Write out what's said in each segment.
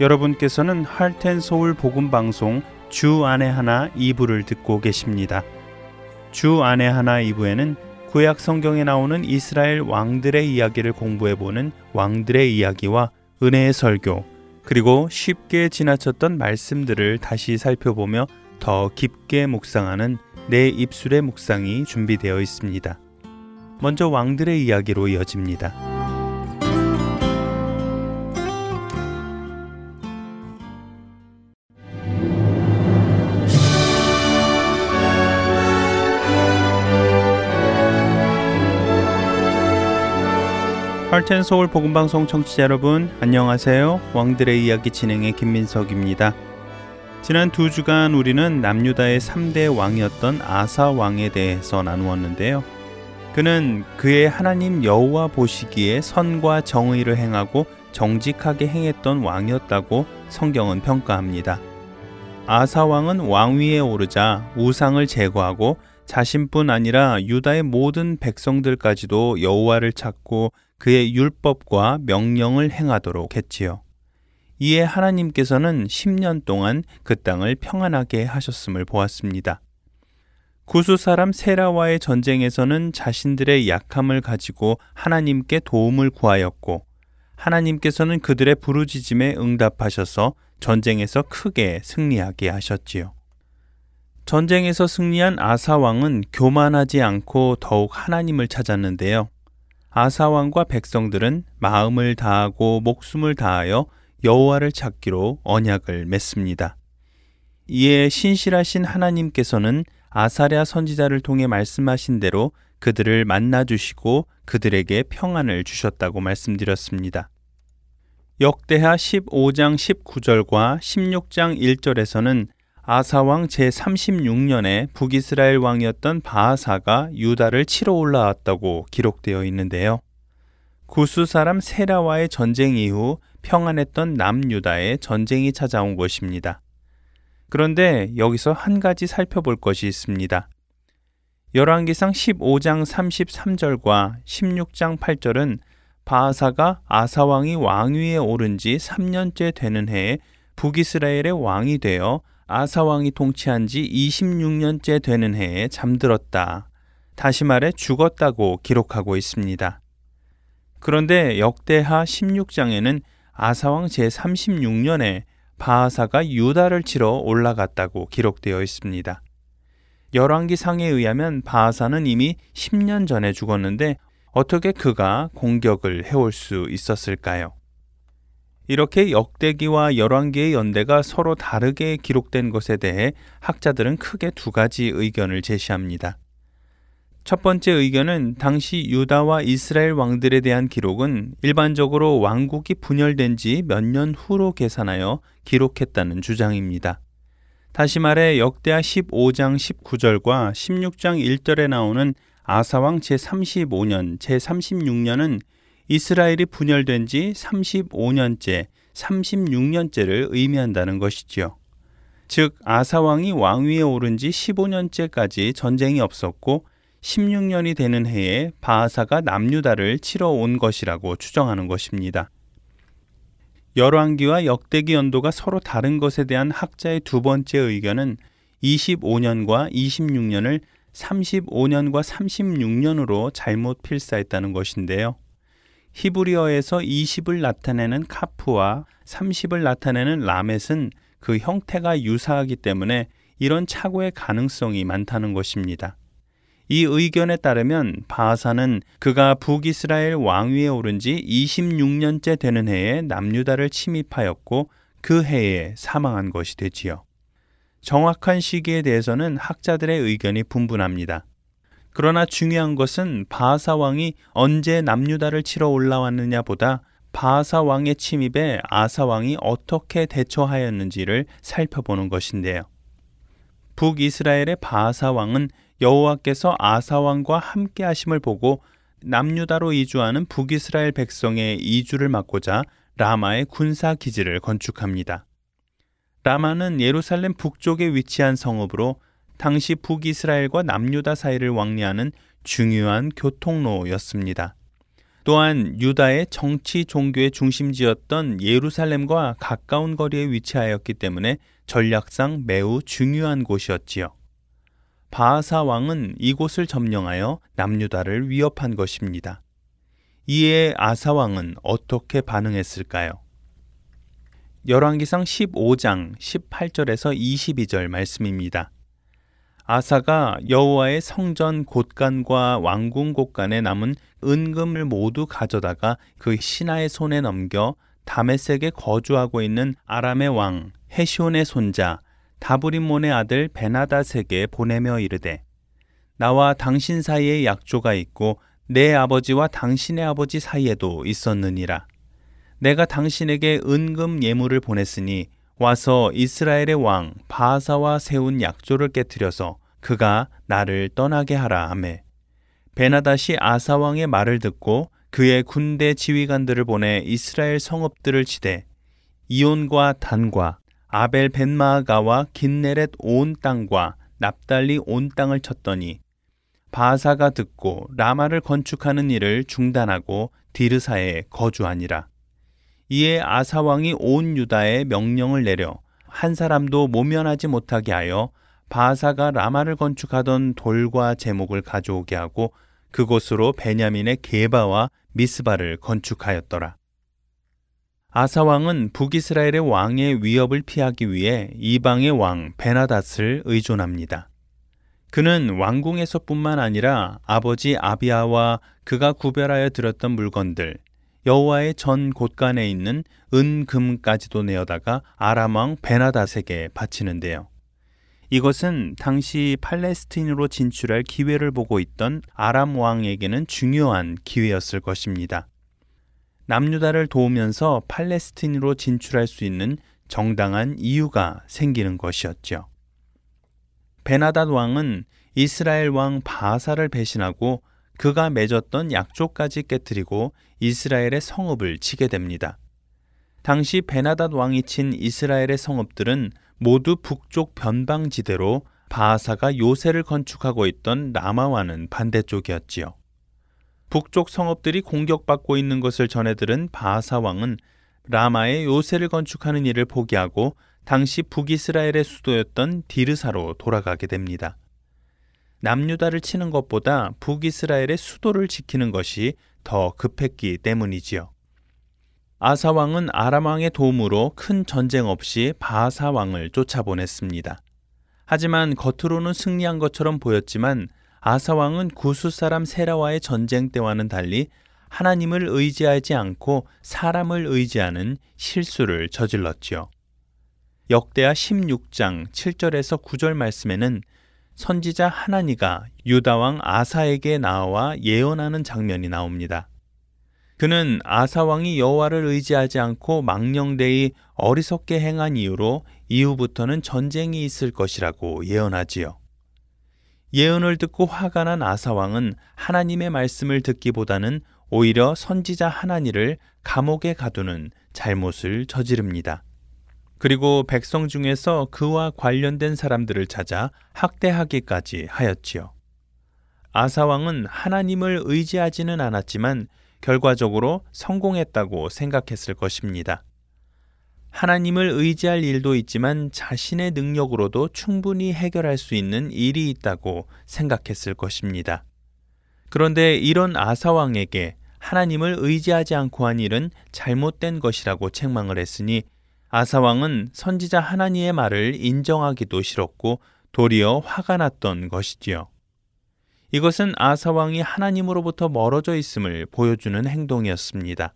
여러분께서는 할텐 서울 복음 방송 주 안에 하나 2부를 듣고 계십니다. 주 안에 하나 2부에는 구약 성경에 나오는 이스라엘 왕들의 이야기를 공부해 보는 왕들의 이야기와 은혜의 설교 그리고 쉽게 지나쳤던 말씀들을 다시 살펴보며 더 깊게 묵상하는 내 입술의 묵상이 준비되어 있습니다. 먼저 왕들의 이야기로 이어집니다. 할텐 서울 복음 방송 청취자 여러분 안녕하세요. 왕들의 이야기 진행의 김민석입니다. 지난 두 주간 우리는 남유다의 3대 왕이었던 아사 왕에 대해서 나누었는데요. 그는 그의 하나님 여호와 보시기에 선과 정의를 행하고 정직하게 행했던 왕이었다고 성경은 평가합니다. 아사 왕은 왕위에 오르자 우상을 제거하고 자신뿐 아니라 유다의 모든 백성들까지도 여호와를 찾고 그의 율법과 명령을 행하도록 했지요. 이에 하나님께서는 10년 동안 그 땅을 평안하게 하셨음을 보았습니다. 구수 사람 세라와의 전쟁에서는 자신들의 약함을 가지고 하나님께 도움을 구하였고 하나님께서는 그들의 부르짖음에 응답하셔서 전쟁에서 크게 승리하게 하셨지요. 전쟁에서 승리한 아사 왕은 교만하지 않고 더욱 하나님을 찾았는데요. 아사왕과 백성들은 마음을 다하고 목숨을 다하여 여호와를 찾기로 언약을 맺습니다. 이에 신실하신 하나님께서는 아사랴 선지자를 통해 말씀하신 대로 그들을 만나 주시고 그들에게 평안을 주셨다고 말씀드렸습니다. 역대하 15장 19절과 16장 1절에서는 아사왕 제36년에 북이스라엘 왕이었던 바하사가 유다를 치러 올라왔다고 기록되어 있는데요. 구수 사람 세라와의 전쟁 이후 평안했던 남유다에 전쟁이 찾아온 것입니다. 그런데 여기서 한 가지 살펴볼 것이 있습니다. 열왕기상 15장 33절과 16장 8절은 바하사가 아사왕이 왕위에 오른 지 3년째 되는 해에 북이스라엘의 왕이 되어 아사왕이 통치한 지 26년째 되는 해에 잠들었다. 다시 말해 죽었다고 기록하고 있습니다. 그런데 역대하 16장에는 아사왕 제36년에 바하사가 유다를 치러 올라갔다고 기록되어 있습니다. 열왕기 상에 의하면 바하사는 이미 10년 전에 죽었는데 어떻게 그가 공격을 해올 수 있었을까요? 이렇게 역대기와 열왕기의 연대가 서로 다르게 기록된 것에 대해 학자들은 크게 두 가지 의견을 제시합니다. 첫 번째 의견은 당시 유다와 이스라엘 왕들에 대한 기록은 일반적으로 왕국이 분열된 지 몇 년 후로 계산하여 기록했다는 주장입니다. 다시 말해 역대하 15장 19절과 16장 1절에 나오는 아사왕 제35년, 제36년은 이스라엘이 분열된 지 35년째, 36년째를 의미한다는 것이지요. 즉, 아사왕이 왕위에 오른 지 15년째까지 전쟁이 없었고 16년이 되는 해에 바하사가 남유다를 치러 온 것이라고 추정하는 것입니다. 열왕기와 역대기 연도가 서로 다른 것에 대한 학자의 두 번째 의견은 25년과 26년을 35년과 36년으로 잘못 필사했다는 것인데요. 히브리어에서 20을 나타내는 카프와 30을 나타내는 라멧은 그 형태가 유사하기 때문에 이런 착오의 가능성이 많다는 것입니다. 이 의견에 따르면 바하사는 그가 북이스라엘 왕위에 오른 지 26년째 되는 해에 남유다를 침입하였고 그 해에 사망한 것이 되지요. 정확한 시기에 대해서는 학자들의 의견이 분분합니다. 그러나 중요한 것은 바하사 왕이 언제 남유다를 치러 올라왔느냐 보다 바하사 왕의 침입에 아사 왕이 어떻게 대처하였는지를 살펴보는 것인데요. 북이스라엘의 바하사 왕은 여호와께서 아사 왕과 함께 하심을 보고 남유다로 이주하는 북이스라엘 백성의 이주를 막고자 라마의 군사 기지를 건축합니다. 라마는 예루살렘 북쪽에 위치한 성읍으로 당시 북이스라엘과 남유다 사이를 왕래하는 중요한 교통로였습니다. 또한 유다의 정치 종교의 중심지였던 예루살렘과 가까운 거리에 위치하였기 때문에 전략상 매우 중요한 곳이었지요. 바하사 왕은 이곳을 점령하여 남유다를 위협한 것입니다. 이에 아사 왕은 어떻게 반응했을까요? 열왕기상 15장 18절에서 22절 말씀입니다. 아사가 여호와의 성전 곳간과 왕궁 곳간에 남은 은금을 모두 가져다가 그 신하의 손에 넘겨 다메섹에 거주하고 있는 아람의 왕 헤시온의 손자 다브림몬의 아들 베나다세게 보내며 이르되 나와 당신 사이에 약조가 있고 내 아버지와 당신의 아버지 사이에도 있었느니라. 내가 당신에게 은금 예물을 보냈으니 와서 이스라엘의 왕 바하사와 세운 약조를 깨뜨려서 그가 나를 떠나게 하라 하매 베나다시 아사 왕의 말을 듣고 그의 군대 지휘관들을 보내 이스라엘 성읍들을 치되 이온과 단과 아벨 벤마가와 긴네렛 온 땅과 납달리 온 땅을 쳤더니 바사가 듣고 라마를 건축하는 일을 중단하고 디르사에 거주하니라. 이에 아사 왕이 온 유다에 명령을 내려 한 사람도 모면하지 못하게 하여 바사가 라마를 건축하던 돌과 제목을 가져오게 하고 그곳으로 베냐민의 게바와 미스바를 건축하였더라. 아사 왕은 북이스라엘의 왕의 위협을 피하기 위해 이방의 왕 베나닷을 의존합니다. 그는 왕궁에서뿐만 아니라 아버지 아비아와 그가 구별하여 들었던 물건들, 여호와의 전 곳간에 있는 은금까지도 내어다가 아람 왕 베나닷에게 바치는데요. 이것은 당시 팔레스틴으로 진출할 기회를 보고 있던 아람 왕에게는 중요한 기회였을 것입니다. 남유다를 도우면서 팔레스틴으로 진출할 수 있는 정당한 이유가 생기는 것이었죠. 베나닷 왕은 이스라엘 왕 바사를 배신하고 그가 맺었던 약조까지 깨뜨리고 이스라엘의 성읍을 치게 됩니다. 당시 베나닷 왕이 친 이스라엘의 성읍들은 모두 북쪽 변방지대로 바하사가 요새를 건축하고 있던 라마와는 반대쪽이었지요. 북쪽 성읍들이 공격받고 있는 것을 전해 들은 바하사 왕은 라마의 요새를 건축하는 일을 포기하고 당시 북이스라엘의 수도였던 디르사로 돌아가게 됩니다. 남유다를 치는 것보다 북이스라엘의 수도를 지키는 것이 더 급했기 때문이지요. 아사 왕은 아람 왕의 도움으로 큰 전쟁 없이 바하사 왕을 쫓아보냈습니다. 하지만 겉으로는 승리한 것처럼 보였지만 아사 왕은 구수 사람 세라와의 전쟁 때와는 달리 하나님을 의지하지 않고 사람을 의지하는 실수를 저질렀지요. 역대하 16장 7절에서 9절 말씀에는 선지자 하나니가 유다 왕 아사에게 나와 예언하는 장면이 나옵니다. 그는 아사 왕이 여호와를 의지하지 않고 망령되이 어리석게 행한 이유로 이후부터는 전쟁이 있을 것이라고 예언하지요. 예언을 듣고 화가 난 아사 왕은 하나님의 말씀을 듣기보다는 오히려 선지자 하나니를 감옥에 가두는 잘못을 저지릅니다. 그리고 백성 중에서 그와 관련된 사람들을 찾아 학대하기까지 하였지요. 아사 왕은 하나님을 의지하지는 않았지만 결과적으로 성공했다고 생각했을 것입니다. 하나님을 의지할 일도 있지만 자신의 능력으로도 충분히 해결할 수 있는 일이 있다고 생각했을 것입니다. 그런데 이런 아사왕에게 하나님을 의지하지 않고 한 일은 잘못된 것이라고 책망을 했으니 아사왕은 선지자 하나님의 말을 인정하기도 싫었고 도리어 화가 났던 것이지요. 이것은 아사왕이 하나님으로부터 멀어져 있음을 보여주는 행동이었습니다.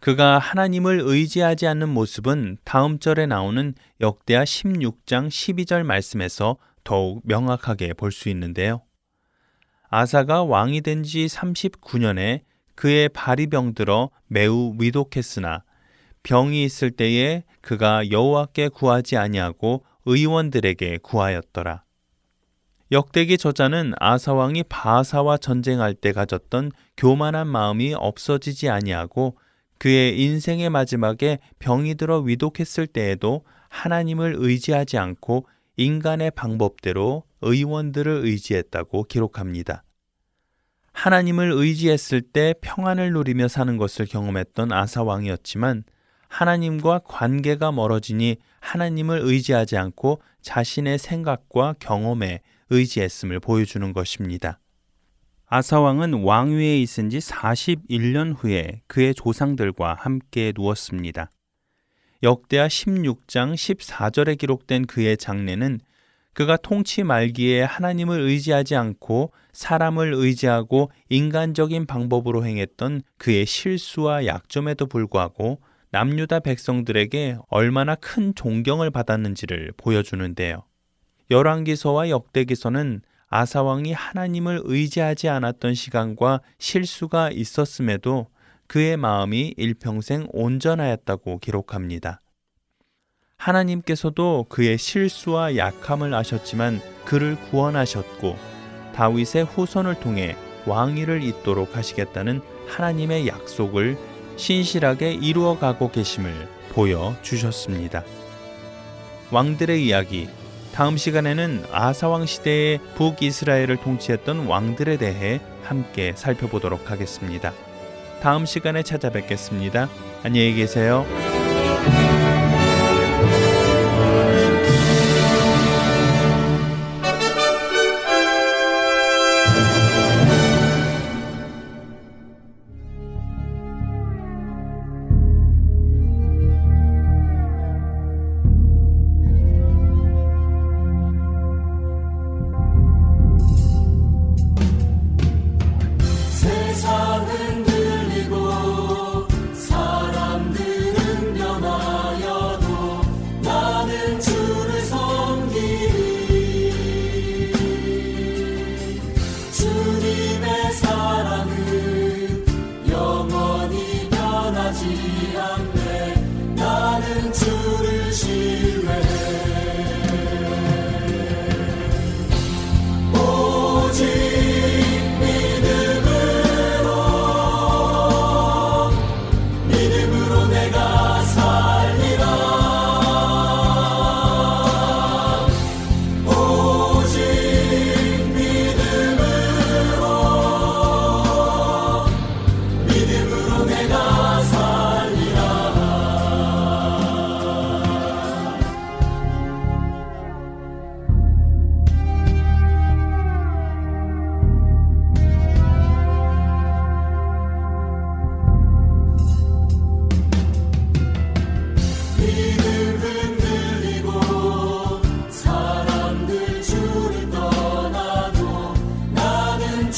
그가 하나님을 의지하지 않는 모습은 다음 절에 나오는 역대하 16장 12절 말씀에서 더욱 명확하게 볼 수 있는데요. 아사가 왕이 된 지 39년에 그의 발이 병들어 매우 위독했으나 병이 있을 때에 그가 여호와께 구하지 아니하고 의원들에게 구하였더라. 역대기 저자는 아사 왕이 바사와 전쟁할 때 가졌던 교만한 마음이 없어지지 아니하고 그의 인생의 마지막에 병이 들어 위독했을 때에도 하나님을 의지하지 않고 인간의 방법대로 의원들을 의지했다고 기록합니다. 하나님을 의지했을 때 평안을 누리며 사는 것을 경험했던 아사 왕이었지만 하나님과 관계가 멀어지니 하나님을 의지하지 않고 자신의 생각과 경험에 의지했음을 보여주는 것입니다. 아사왕은 왕위에 있은 지 41년 후에 그의 조상들과 함께 누웠습니다. 역대하 16장 14절에 기록된 그의 장례는 그가 통치 말기에 하나님을 의지하지 않고 사람을 의지하고 인간적인 방법으로 행했던 그의 실수와 약점에도 불구하고 남유다 백성들에게 얼마나 큰 존경을 받았는지를 보여주는데요. 열왕기서와 역대기서는 아사왕이 하나님을 의지하지 않았던 시간과 실수가 있었음에도 그의 마음이 일평생 온전하였다고 기록합니다. 하나님께서도 그의 실수와 약함을 아셨지만 그를 구원하셨고 다윗의 후손을 통해 왕위를 잇도록 하시겠다는 하나님의 약속을 신실하게 이루어 가고 계심을 보여 주셨습니다. 왕들의 이야기 다음 시간에는 아사왕 시대의 북이스라엘을 통치했던 왕들에 대해 함께 살펴보도록 하겠습니다. 다음 시간에 찾아뵙겠습니다. 안녕히 계세요.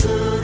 answer.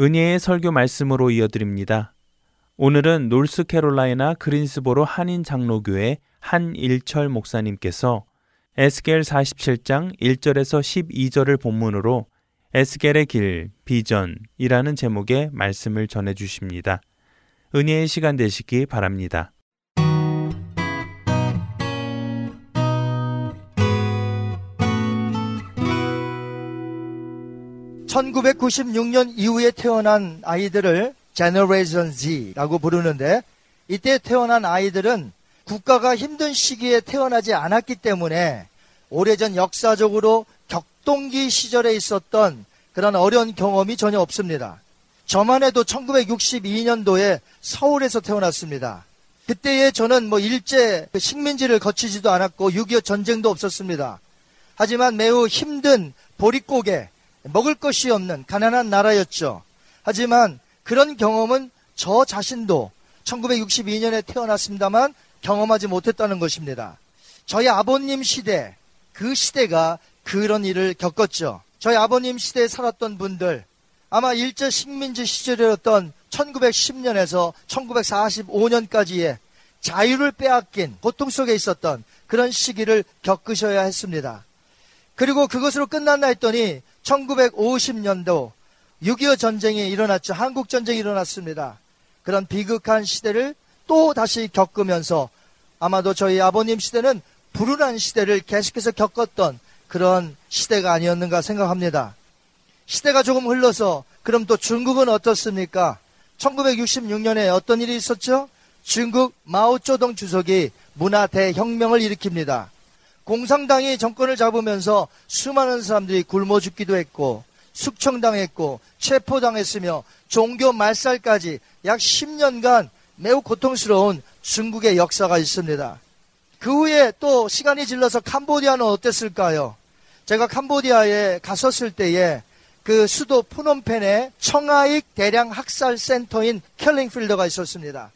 은혜의 설교 말씀으로 이어드립니다. 오늘은 노스캐롤라이나 그린스보로 한인 장로교회 한일철 목사님께서 에스겔 47장 1절에서 12절을 본문으로 에스겔의 길, 비전이라는 제목의 말씀을 전해 주십니다. 은혜의 시간 되시기 바랍니다. 1996년 이후에 태어난 아이들을 Generation Z라고 부르는데 이때 태어난 아이들은 국가가 힘든 시기에 태어나지 않았기 때문에 오래전 역사적으로 격동기 시절에 있었던 그런 어려운 경험이 전혀 없습니다. 저만 해도 1962년도에 서울에서 태어났습니다. 그때에 저는 뭐 일제 식민지를 거치지도 않았고 6.25 전쟁도 없었습니다. 하지만 매우 힘든 보릿고개, 먹을 것이 없는 가난한 나라였죠. 하지만 그런 경험은 저 자신도 1962년에 태어났습니다만 경험하지 못했다는 것입니다. 저희 아버님 시대, 그 시대가 그런 일을 겪었죠. 저희 아버님 시대에 살았던 분들, 아마 일제 식민지 시절이었던 1910년에서 1945년까지의 자유를 빼앗긴 고통 속에 있었던 그런 시기를 겪으셔야 했습니다. 그리고 그것으로 끝났나 했더니 1950년도 6.25 전쟁이 일어났죠. 한국 전쟁이 일어났습니다. 그런 비극한 시대를 또 다시 겪으면서 아마도 저희 아버님 시대는 불운한 시대를 계속해서 겪었던 그런 시대가 아니었는가 생각합니다. 시대가 조금 흘러서 그럼 또 중국은 어떻습니까? 1966년에 어떤 일이 있었죠? 중국 마오쩌둥 주석이 문화 대혁명을 일으킵니다. 공산당이 정권을 잡으면서 수많은 사람들이 굶어 죽기도 했고 숙청당했고 체포당했으며 종교 말살까지 약 10년간 매우 고통스러운 중국의 역사가 있습니다. 그 후에 또 시간이 질러서 캄보디아는 어땠을까요? 제가 캄보디아에 갔었을 때에 그 수도 푸놈펜에 청하익 대량 학살 센터인 켈링필더가 있었습니다.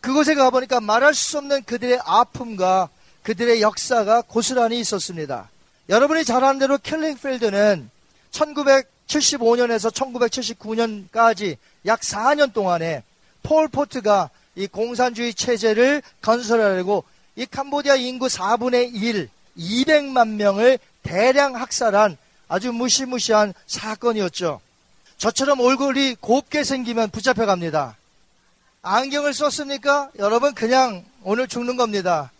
그곳에 가보니까 말할 수 없는 그들의 아픔과 그들의 역사가 고스란히 있었습니다. 여러분이 잘 아는 대로 켈링필드는 1975년에서 1979년까지 약 4년 동안에 폴 포트가 이 공산주의 체제를 건설하려고 이 캄보디아 인구 4분의 1, 200만 명을 대량 학살한 아주 무시무시한 사건이었죠. 저처럼 얼굴이 곱게 생기면 붙잡혀 갑니다. 안경을 썼습니까? 여러분 그냥 오늘 죽는 겁니다.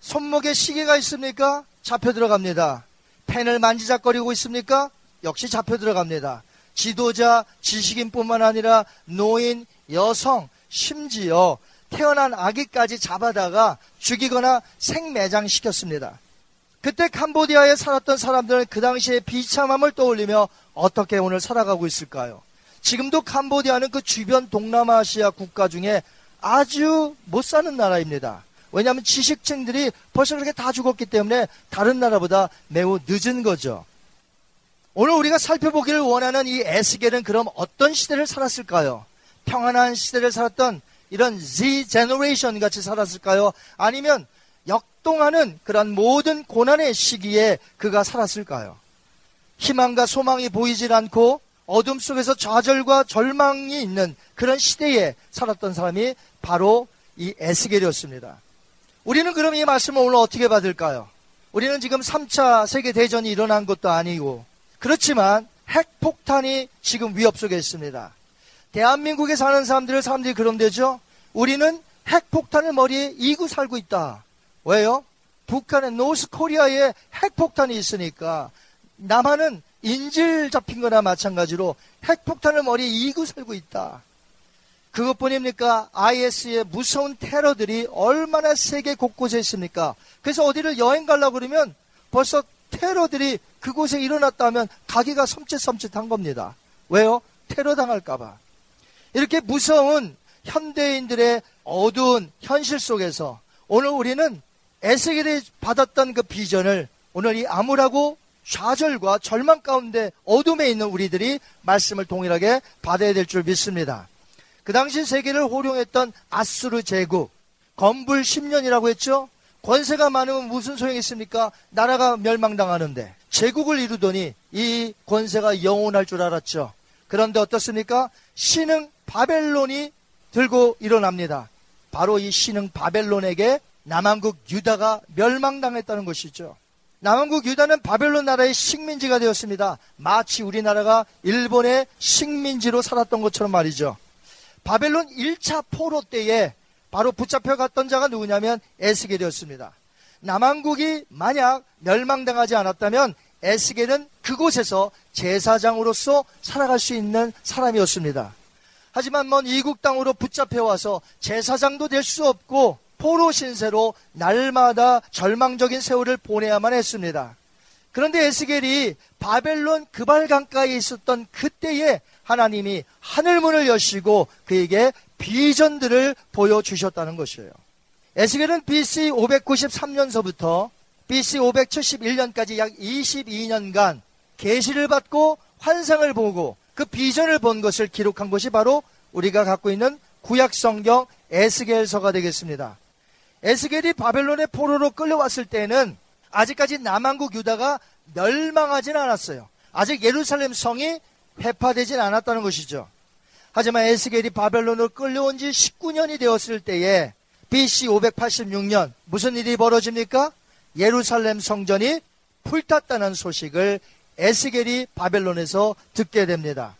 손목에 시계가 있습니까? 잡혀 들어갑니다. 펜을 만지작거리고 있습니까? 역시 잡혀 들어갑니다. 지도자, 지식인뿐만 아니라 노인, 여성, 심지어 태어난 아기까지 잡아다가 죽이거나 생매장시켰습니다. 그때 캄보디아에 살았던 사람들은 그 당시의 비참함을 떠올리며 어떻게 오늘 살아가고 있을까요? 지금도 캄보디아는 그 주변 동남아시아 국가 중에 아주 못 사는 나라입니다. 왜냐하면 지식층들이 벌써 그렇게 다 죽었기 때문에 다른 나라보다 매우 늦은 거죠. 오늘 우리가 살펴보기를 원하는 이 에스겔은 그럼 어떤 시대를 살았을까요? 평안한 시대를 살았던 이런 Z generation 같이 살았을까요? 아니면 역동하는 그런 모든 고난의 시기에 그가 살았을까요? 희망과 소망이 보이질 않고 어둠 속에서 좌절과 절망이 있는 그런 시대에 살았던 사람이 바로 이 에스겔이었습니다. 우리는 그럼 이 말씀을 오늘 어떻게 받을까요? 우리는 지금 3차 세계대전이 일어난 것도 아니고, 그렇지만 핵폭탄이 지금 위협 속에 있습니다. 대한민국에 사는 사람들을 사람들이 그런데죠? 우리는 핵폭탄을 머리에 이고 살고 있다. 왜요? 북한의 노스 코리아에 핵폭탄이 있으니까 남한은 인질 잡힌 거나 마찬가지로 핵폭탄을 머리에 이고 살고 있다. 그것뿐입니까? IS의 무서운 테러들이 얼마나 세계 곳곳에 있습니까? 그래서 어디를 여행 가려고 그러면 벌써 테러들이 그곳에 일어났다면 가기가 섬찟섬찟한 겁니다. 왜요? 테러 당할까봐. 이렇게 무서운 현대인들의 어두운 현실 속에서 오늘 우리는 에스겔이 받았던 그 비전을 오늘 이 암울하고 좌절과 절망 가운데 어둠에 있는 우리들이 말씀을 동일하게 받아야 될 줄 믿습니다. 그 당시 세계를 호령했던 아수르 제국, 건불 10년이라고 했죠? 권세가 많으면 무슨 소용이 있습니까? 나라가 멸망당하는데. 제국을 이루더니 이 권세가 영원할 줄 알았죠. 그런데 어떻습니까? 신흥 바벨론이 들고 일어납니다. 바로 이 신흥 바벨론에게 남한국 유다가 멸망당했다는 것이죠. 남한국 유다는 바벨론 나라의 식민지가 되었습니다. 마치 우리나라가 일본의 식민지로 살았던 것처럼 말이죠. 바벨론 1차 포로 때에 바로 붙잡혀 갔던 자가 누구냐면 에스겔이었습니다. 남한국이 만약 멸망당하지 않았다면 에스겔은 그곳에서 제사장으로서 살아갈 수 있는 사람이었습니다. 하지만 먼 이국 땅으로 붙잡혀 와서 제사장도 될 수 없고 포로 신세로 날마다 절망적인 세월을 보내야만 했습니다. 그런데 에스겔이 바벨론 그발 강가에 있었던 그때에 하나님이 하늘문을 여시고 그에게 비전들을 보여주셨다는 것이에요. 에스겔은 BC 593년서부터 BC 571년까지 약 22년간 계시를 받고 환상을 보고 그 비전을 본 것을 기록한 것이 바로 우리가 갖고 있는 구약 성경 에스겔서가 되겠습니다. 에스겔이 바벨론의 포로로 끌려왔을 때는 아직까지 남한국 유다가 멸망하진 않았어요. 아직 예루살렘 성이 회파되진 않았다는 것이죠. 하지만 에스겔이 바벨론으로 끌려온 지 19년이 되었을 때에 BC 586년 무슨 일이 벌어집니까? 예루살렘 성전이 불탔다는 소식을 에스겔이 바벨론에서 듣게 됩니다.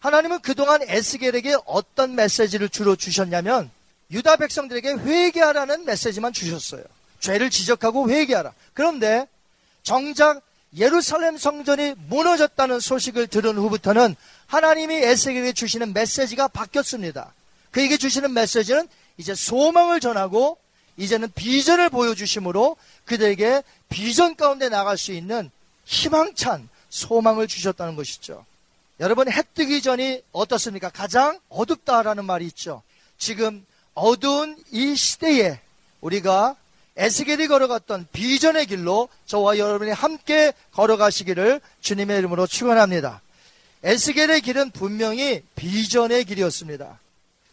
하나님은 그동안 에스겔에게 어떤 메시지를 주로 주셨냐면 유다 백성들에게 회개하라는 메시지만 주셨어요. 죄를 지적하고 회개하라. 그런데 정작 예루살렘 성전이 무너졌다는 소식을 들은 후부터는 하나님이 에스겔에게 주시는 메시지가 바뀌었습니다. 그에게 주시는 메시지는 이제 소망을 전하고 이제는 비전을 보여주심으로 그들에게 비전 가운데 나갈 수 있는 희망찬 소망을 주셨다는 것이죠. 여러분 해 뜨기 전이 어떻습니까? 가장 어둡다라는 말이 있죠. 지금 어두운 이 시대에 우리가 에스겔이 걸어갔던 비전의 길로 저와 여러분이 함께 걸어가시기를 주님의 이름으로 축원합니다. 에스겔의 길은 분명히 비전의 길이었습니다.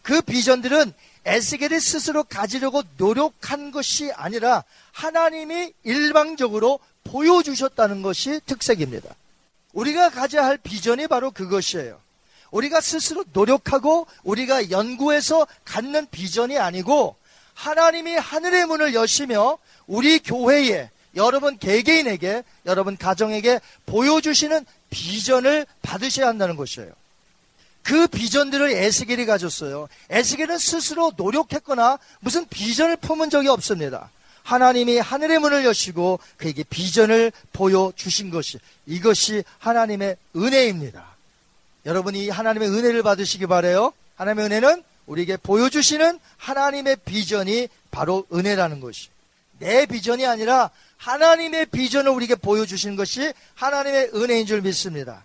그 비전들은 에스겔이 스스로 가지려고 노력한 것이 아니라 하나님이 일방적으로 보여주셨다는 것이 특색입니다. 우리가 가져야 할 비전이 바로 그것이에요. 우리가 스스로 노력하고 우리가 연구해서 갖는 비전이 아니고 하나님이 하늘의 문을 여시며 우리 교회에 여러분 개개인에게 여러분 가정에게 보여주시는 비전을 받으셔야 한다는 것이에요. 그 비전들을 에스겔이 가졌어요. 에스겔은 스스로 노력했거나 무슨 비전을 품은 적이 없습니다. 하나님이 하늘의 문을 여시고 그에게 비전을 보여주신 것이 이것이 하나님의 은혜입니다. 여러분이 하나님의 은혜를 받으시기 바래요. 하나님의 은혜는 우리에게 보여주시는 하나님의 비전이 바로 은혜라는 것이. 내 비전이 아니라 하나님의 비전을 우리에게 보여주신 것이 하나님의 은혜인 줄 믿습니다.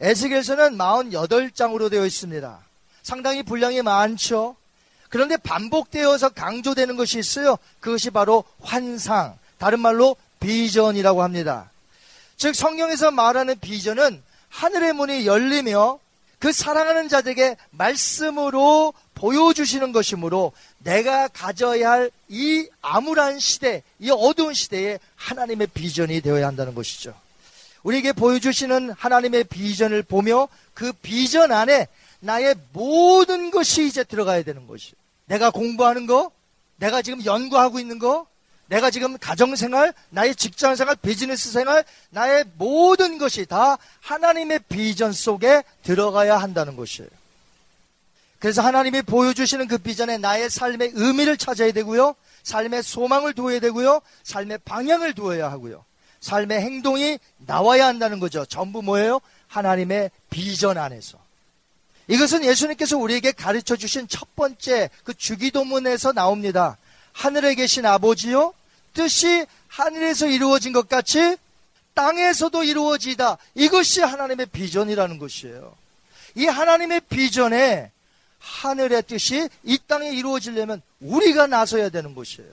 에스겔서는 48장으로 되어 있습니다. 상당히 분량이 많죠. 그런데 반복되어서 강조되는 것이 있어요. 그것이 바로 환상, 다른 말로 비전이라고 합니다. 즉 성경에서 말하는 비전은 하늘의 문이 열리며 그 사랑하는 자들에게 말씀으로 보여주시는 것이므로 내가 가져야 할 이 암울한 시대, 이 어두운 시대에 하나님의 비전이 되어야 한다는 것이죠. 우리에게 보여주시는 하나님의 비전을 보며 그 비전 안에 나의 모든 것이 이제 들어가야 되는 것이죠. 내가 공부하는 거, 내가 지금 연구하고 있는 거, 내가 지금 가정생활, 나의 직장생활, 비즈니스 생활, 나의 모든 것이 다 하나님의 비전 속에 들어가야 한다는 것이에요. 그래서 하나님이 보여주시는 그 비전에 나의 삶의 의미를 찾아야 되고요. 삶의 소망을 두어야 되고요. 삶의 방향을 두어야 하고요. 삶의 행동이 나와야 한다는 거죠. 전부 뭐예요? 하나님의 비전 안에서. 이것은 예수님께서 우리에게 가르쳐 주신 첫 번째 그 주기도문에서 나옵니다. 하늘에 계신 아버지요, 뜻이 하늘에서 이루어진 것 같이 땅에서도 이루어지다. 이것이 하나님의 비전이라는 것이에요. 이 하나님의 비전에 하늘의 뜻이 이 땅에 이루어지려면 우리가 나서야 되는 것이에요.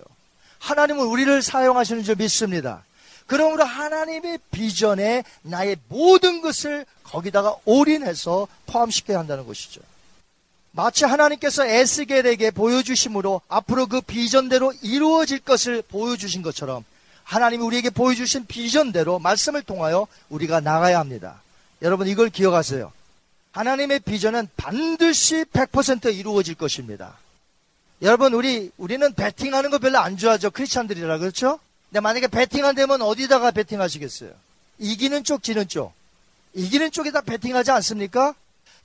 하나님은 우리를 사용하시는 줄 믿습니다. 그러므로 하나님의 비전에 나의 모든 것을 거기다가 올인해서 포함시켜야 한다는 것이죠. 마치 하나님께서 에스겔에게 보여주심으로 앞으로 그 비전대로 이루어질 것을 보여주신 것처럼 하나님이 우리에게 보여주신 비전대로 말씀을 통하여 우리가 나가야 합니다. 여러분 이걸 기억하세요. 하나님의 비전은 반드시 100% 이루어질 것입니다. 여러분 우리 우리는 베팅하는 거 별로 안 좋아하죠. 크리스찬들이라 그렇죠? 근데 만약에 베팅한 되면 어디다가 베팅하시겠어요? 이기는 쪽, 지는 쪽. 이기는 쪽에다 베팅하지 않습니까?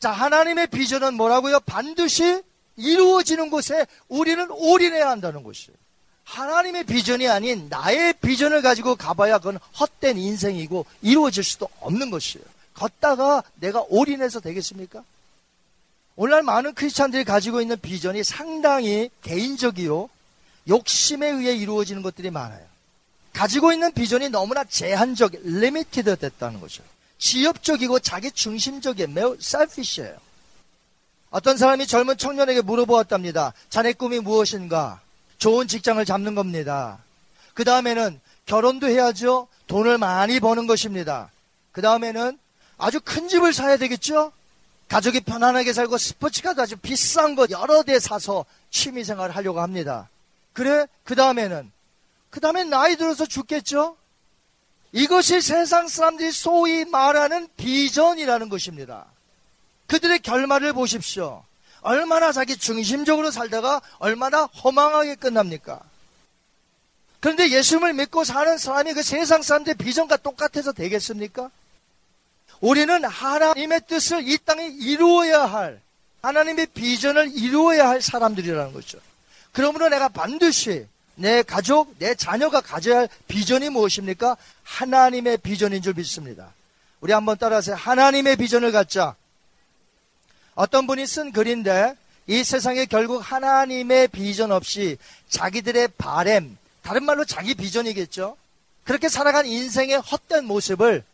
자, 하나님의 비전은 뭐라고요? 반드시 이루어지는 곳에 우리는 올인해야 한다는 것이에요. 하나님의 비전이 아닌 나의 비전을 가지고 가봐야 그건 헛된 인생이고 이루어질 수도 없는 것이에요. 걷다가 내가 올인해서 되겠습니까? 오늘날 많은 크리스찬들이 가지고 있는 비전이 상당히 개인적이요. 욕심에 의해 이루어지는 것들이 많아요. 가지고 있는 비전이 너무나 제한적, limited 됐다는 거죠. 지엽적이고 자기 중심적이에요. 매우 selfish해요. 어떤 사람이 젊은 청년에게 물어보았답니다. 자네 꿈이 무엇인가? 좋은 직장을 잡는 겁니다. 그 다음에는 결혼도 해야죠. 돈을 많이 버는 것입니다. 그 다음에는 아주 큰 집을 사야 되겠죠? 가족이 편안하게 살고 스포츠카도 아주 비싼 것 여러 대 사서 취미 생활을 하려고 합니다. 그래? 그 다음에는? 그 다음에 나이 들어서 죽겠죠? 이것이 세상 사람들이 소위 말하는 비전이라는 것입니다. 그들의 결말을 보십시오. 얼마나 자기 중심적으로 살다가 얼마나 허망하게 끝납니까? 그런데 예수님을 믿고 사는 사람이 그 세상 사람들의 비전과 똑같아서 되겠습니까? 우리는 하나님의 뜻을 이 땅에 이루어야 할, 하나님의 비전을 이루어야 할 사람들이라는 거죠. 그러므로 내가 반드시 내 가족, 내 자녀가 가져야 할 비전이 무엇입니까? 하나님의 비전인 줄 믿습니다. 우리 한번 따라하세요. 하나님의 비전을 갖자. 어떤 분이 쓴 글인데 이 세상에 결국 하나님의 비전 없이 자기들의 바램, 다른 말로 자기 비전이겠죠. 그렇게 살아간 인생의 헛된 모습을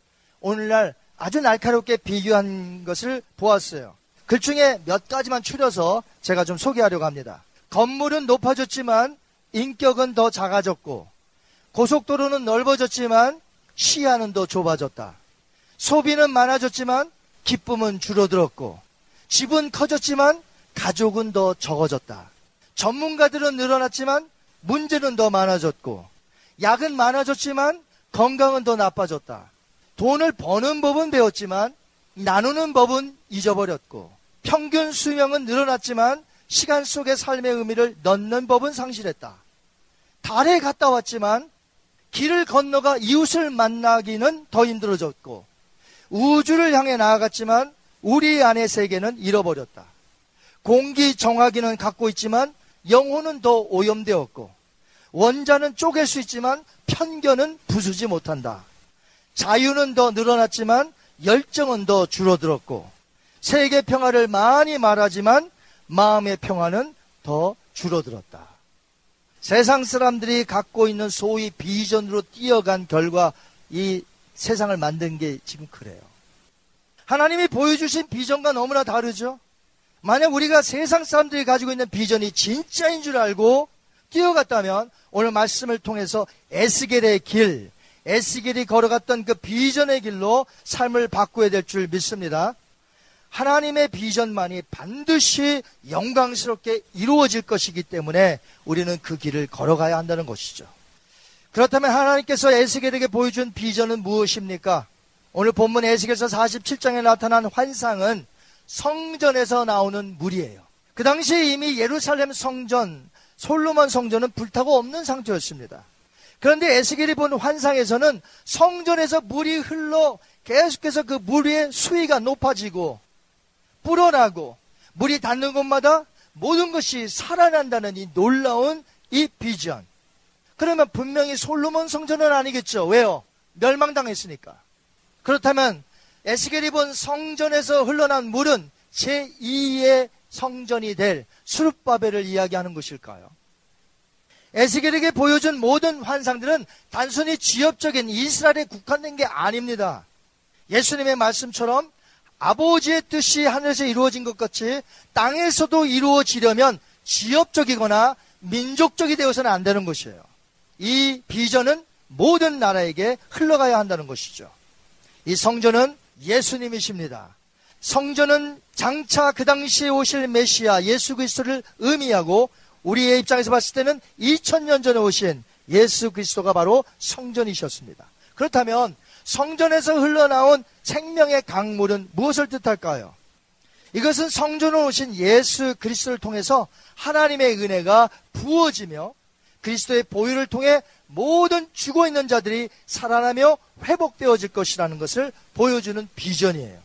오늘날 아주 날카롭게 비교한 것을 보았어요. 글 중에 몇 가지만 추려서 제가 좀 소개하려고 합니다. 건물은 높아졌지만 인격은 더 작아졌고 고속도로는 넓어졌지만 시야는 더 좁아졌다. 소비는 많아졌지만 기쁨은 줄어들었고 집은 커졌지만 가족은 더 적어졌다. 전문가들은 늘어났지만 문제는 더 많아졌고 약은 많아졌지만 건강은 더 나빠졌다. 돈을 버는 법은 배웠지만 나누는 법은 잊어버렸고 평균 수명은 늘어났지만 시간 속의 삶의 의미를 넣는 법은 상실했다. 달에 갔다 왔지만 길을 건너가 이웃을 만나기는 더 힘들어졌고 우주를 향해 나아갔지만 우리 안의 세계는 잃어버렸다. 공기 정화기는 갖고 있지만 영혼은 더 오염되었고 원자는 쪼갤 수 있지만 편견은 부수지 못한다. 자유는 더 늘어났지만 열정은 더 줄어들었고 세계 평화를 많이 말하지만 마음의 평화는 더 줄어들었다. 세상 사람들이 갖고 있는 소위 비전으로 뛰어간 결과 이 세상을 만든 게 지금 그래요. 하나님이 보여주신 비전과 너무나 다르죠? 만약 우리가 세상 사람들이 가지고 있는 비전이 진짜인 줄 알고 뛰어갔다면 오늘 말씀을 통해서 에스겔의 길, 에스겔이 걸어갔던 그 비전의 길로 삶을 바꾸어야 될 줄 믿습니다. 하나님의 비전만이 반드시 영광스럽게 이루어질 것이기 때문에 우리는 그 길을 걸어가야 한다는 것이죠. 그렇다면 하나님께서 에스겔에게 보여준 비전은 무엇입니까? 오늘 본문 에스겔서 47장에 나타난 환상은 성전에서 나오는 물이에요. 그 당시에 이미 예루살렘 성전, 솔로몬 성전은 불타고 없는 상태였습니다. 그런데 에스겔이 본 환상에서는 성전에서 물이 흘러 계속해서 그 물의 수위가 높아지고 불어나고 물이 닿는 곳마다 모든 것이 살아난다는 이 놀라운 이 비전. 그러면 분명히 솔로몬 성전은 아니겠죠. 왜요? 멸망당했으니까. 그렇다면 에스겔이 본 성전에서 흘러난 물은 제2의 성전이 될 수르바벨을 이야기하는 것일까요? 에스겔에게 보여준 모든 환상들은 단순히 지역적인 이스라엘에 국한된 게 아닙니다. 예수님의 말씀처럼 아버지의 뜻이 하늘에서 이루어진 것 같이 땅에서도 이루어지려면 지역적이거나 민족적이 되어서는 안 되는 것이에요. 이 비전은 모든 나라에게 흘러가야 한다는 것이죠. 이 성전은 예수님이십니다. 성전은 장차 그 당시에 오실 메시아 예수 그리스도를 의미하고 우리의 입장에서 봤을 때는 2000년 전에 오신 예수 그리스도가 바로 성전이셨습니다. 그렇다면 성전에서 흘러나온 생명의 강물은 무엇을 뜻할까요? 이것은 성전으로 오신 예수 그리스도를 통해서 하나님의 은혜가 부어지며 그리스도의 보혈을 통해 모든 죽어 있는 자들이 살아나며 회복되어질 것이라는 것을 보여주는 비전이에요.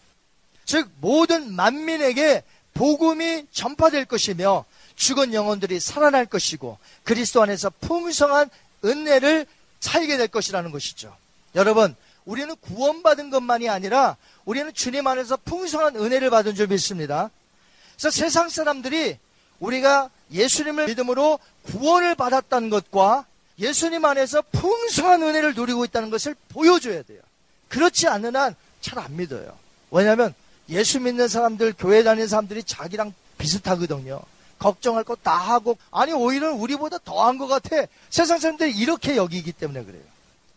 즉 모든 만민에게 복음이 전파될 것이며 죽은 영혼들이 살아날 것이고 그리스도 안에서 풍성한 은혜를 살게 될 것이라는 것이죠. 여러분, 우리는 구원받은 것만이 아니라 우리는 주님 안에서 풍성한 은혜를 받은 줄 믿습니다. 그래서 세상 사람들이 우리가 예수님을 믿음으로 구원을 받았다는 것과 예수님 안에서 풍성한 은혜를 누리고 있다는 것을 보여줘야 돼요. 그렇지 않는 한 잘 안 믿어요. 왜냐하면 예수 믿는 사람들, 교회 다니는 사람들이 자기랑 비슷하거든요. 걱정할 거다 하고, 아니, 오히려 우리보다 더한 것 같아. 세상 사람들이 이렇게 여기기 때문에 그래요.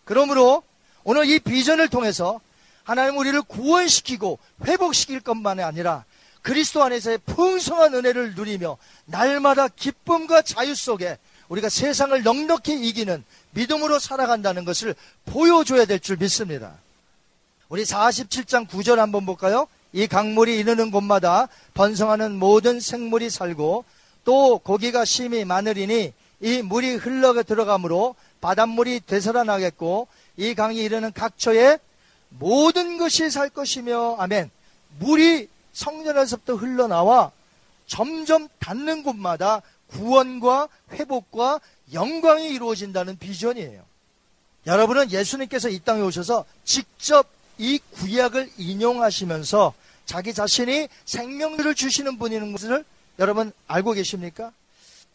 그러므로 오늘 이 비전을 통해서 하나님 우리를 구원시키고 회복시킬 것만이 아니라 그리스도 안에서의 풍성한 은혜를 누리며 날마다 기쁨과 자유 속에 우리가 세상을 넉넉히 이기는 믿음으로 살아간다는 것을 보여줘야 될 줄 믿습니다. 우리 47장 9절 한번 볼까요? 이 강물이 이르는 곳마다 번성하는 모든 생물이 살고 또 고기가 심히 많으리니 이 물이 흘러 들어가므로 바닷물이 되살아나겠고 이 강이 이르는 각처에 모든 것이 살 것이며 아멘. 물이 성전에서부터 흘러나와 점점 닿는 곳마다 구원과 회복과 영광이 이루어진다는 비전이에요. 여러분은 예수님께서 이 땅에 오셔서 직접 이 구약을 인용하시면서 자기 자신이 생명을 주시는 분이는 것을 여러분 알고 계십니까?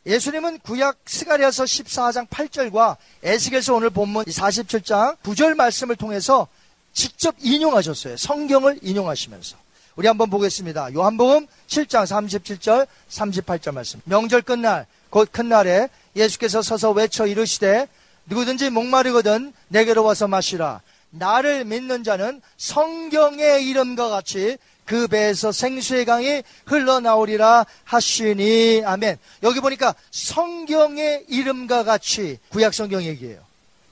예수님은 구약 스가리아서 14장 8절과 에스겔서 오늘 본문 47장 9절 말씀을 통해서 직접 인용하셨어요. 성경을 인용하시면서. 우리 한번 보겠습니다. 요한복음 7장 37절 38절 말씀. 명절 끝날 곧 큰 날에 예수께서 서서 외쳐 이르시되 누구든지 목마르거든 내게로 와서 마시라. 나를 믿는 자는 성경의 이름과 같이 그 배에서 생수의 강이 흘러나오리라 하시니 아멘. 여기 보니까 성경의 이름과 같이 구약 성경 얘기예요.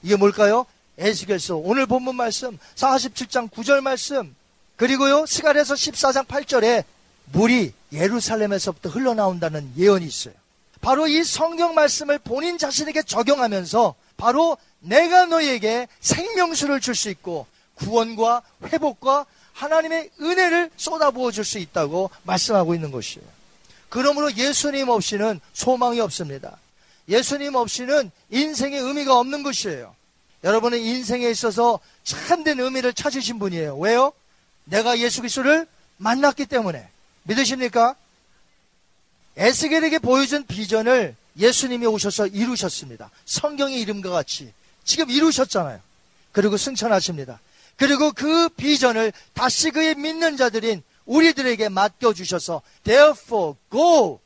이게 뭘까요? 에스겔서 오늘 본문 말씀 47장 9절 말씀 그리고요 스가랴서 14장 8절에 물이 예루살렘에서부터 흘러나온다는 예언이 있어요. 바로 이 성경 말씀을 본인 자신에게 적용하면서 바로 내가 너에게 생명수를 줄 수 있고 구원과 회복과 하나님의 은혜를 쏟아부어 줄 수 있다고 말씀하고 있는 것이에요. 그러므로 예수님 없이는 소망이 없습니다. 예수님 없이는 인생의 의미가 없는 것이에요. 여러분은 인생에 있어서 참된 의미를 찾으신 분이에요. 왜요? 내가 예수 그리스도를 만났기 때문에. 믿으십니까? 에스겔에게 보여준 비전을 예수님이 오셔서 이루셨습니다. 성경의 이름과 같이 지금 이루셨잖아요. 그리고 승천하십니다. 그리고 그 비전을 다시 그의 믿는 자들인 우리들에게 맡겨주셔서 therefore go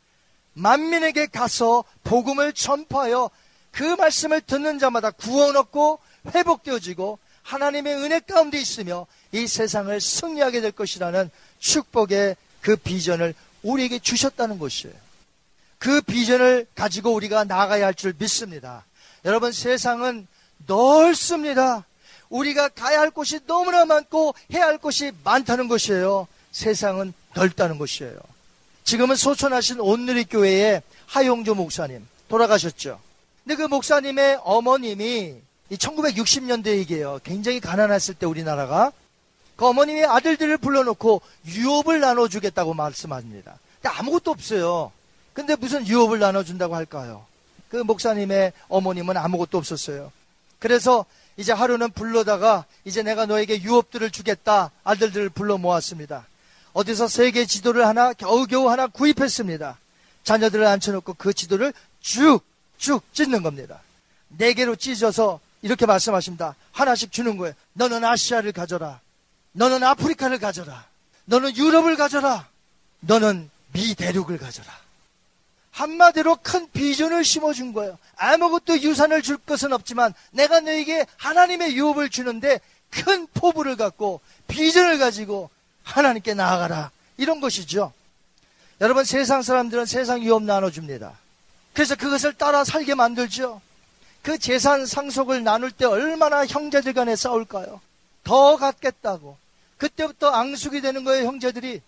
만민에게 가서 복음을 전파하여 그 말씀을 듣는 자마다 구원 얻고 회복되어지고 하나님의 은혜 가운데 있으며 이 세상을 승리하게 될 것이라는 축복의 그 비전을 우리에게 주셨다는 것이에요. 그 비전을 가지고 우리가 나가야 할 줄 믿습니다. 여러분 세상은 넓습니다. 우리가 가야 할 곳이 너무나 많고 해야 할 곳이 많다는 것이에요. 세상은 넓다는 것이에요. 지금은 소천하신 온누리교회의 하용조 목사님 돌아가셨죠. 근데 그 목사님의 어머님이 1960년대 얘기예요. 굉장히 가난했을 때 우리나라가 그 어머님이 아들들을 불러놓고 유업을 나눠주겠다고 말씀합니다. 근데 아무것도 없어요. 근데 무슨 유업을 나눠준다고 할까요? 그 목사님의 어머님은 아무것도 없었어요. 그래서 이제 하루는 불러다가 이제 내가 너에게 유업들을 주겠다. 아들들을 불러 모았습니다. 어디서 세계 지도를 하나 겨우겨우 하나 구입했습니다. 자녀들을 앉혀놓고 그 지도를 쭉쭉 찢는 겁니다. 네 개로 찢어서 이렇게 말씀하십니다. 하나씩 주는 거예요. 너는 아시아를 가져라. 너는 아프리카를 가져라. 너는 유럽을 가져라. 너는 미 대륙을 가져라. 한마디로 큰 비전을 심어준 거예요. 아무것도 유산을 줄 것은 없지만 내가 너에게 하나님의 유업을 주는데 큰 포부를 갖고 비전을 가지고 하나님께 나아가라. 이런 것이죠. 여러분 세상 사람들은 세상 유업 나눠줍니다. 그래서 그것을 따라 살게 만들죠. 그 재산 상속을 나눌 때 얼마나 형제들 간에 싸울까요? 더 갖겠다고. 그때부터 앙숙이 되는 거예요, 형제들이.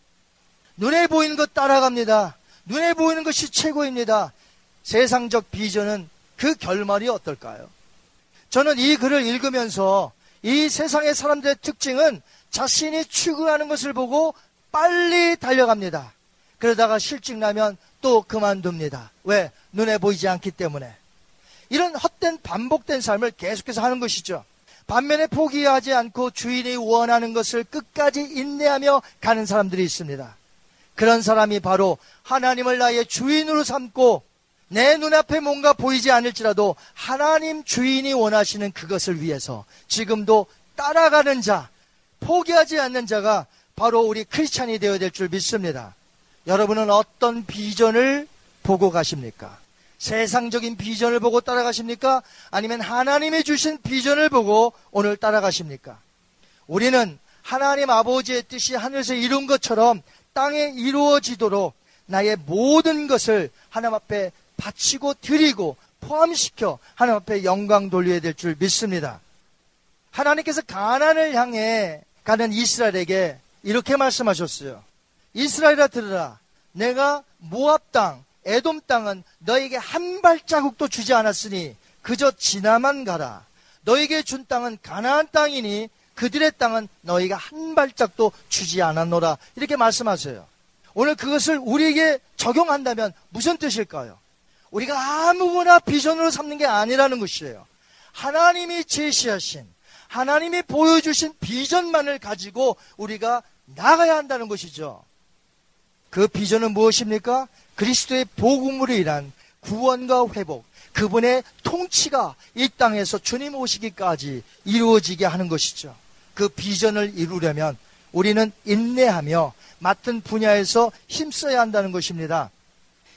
눈에 보이는 것 따라갑니다. 눈에 보이는 것이 최고입니다. 세상적 비전은 그 결말이 어떨까요? 저는 이 글을 읽으면서 이 세상의 사람들의 특징은 자신이 추구하는 것을 보고 빨리 달려갑니다. 그러다가 실직 나면 또 그만둡니다. 왜? 눈에 보이지 않기 때문에. 이런 헛된 반복된 삶을 계속해서 하는 것이죠. 반면에 포기하지 않고 주인이 원하는 것을 끝까지 인내하며 가는 사람들이 있습니다. 그런 사람이 바로 하나님을 나의 주인으로 삼고 내 눈앞에 뭔가 보이지 않을지라도 하나님 주인이 원하시는 그것을 위해서 지금도 따라가는 자, 포기하지 않는 자가 바로 우리 크리스찬이 되어야 될 줄 믿습니다. 여러분은 어떤 비전을 보고 가십니까? 세상적인 비전을 보고 따라가십니까? 아니면 하나님이 주신 비전을 보고 오늘 따라가십니까? 우리는 하나님 아버지의 뜻이 하늘에서 이룬 것처럼 땅에 이루어지도록 나의 모든 것을 하나님 앞에 바치고 드리고 포함시켜 하나님 앞에 영광 돌려야 될 줄 믿습니다. 하나님께서 가난을 향해 가는 이스라엘에게 이렇게 말씀하셨어요. 이스라엘아 들으라. 내가 모압 땅, 에돔 땅은 너에게 한 발자국도 주지 않았으니 그저 지나만 가라. 너에게 준 땅은 가나안 땅이니 그들의 땅은 너희가 한 발짝도 주지 않았노라. 이렇게 말씀하세요. 오늘 그것을 우리에게 적용한다면 무슨 뜻일까요? 우리가 아무거나 비전으로 삼는 게 아니라는 것이에요. 하나님이 제시하신, 하나님이 보여주신 비전만을 가지고 우리가 나가야 한다는 것이죠. 그 비전은 무엇입니까? 그리스도의 복음으로 인한 구원과 회복, 그분의 통치가 이 땅에서 주님 오시기까지 이루어지게 하는 것이죠. 그 비전을 이루려면 우리는 인내하며 맡은 분야에서 힘써야 한다는 것입니다.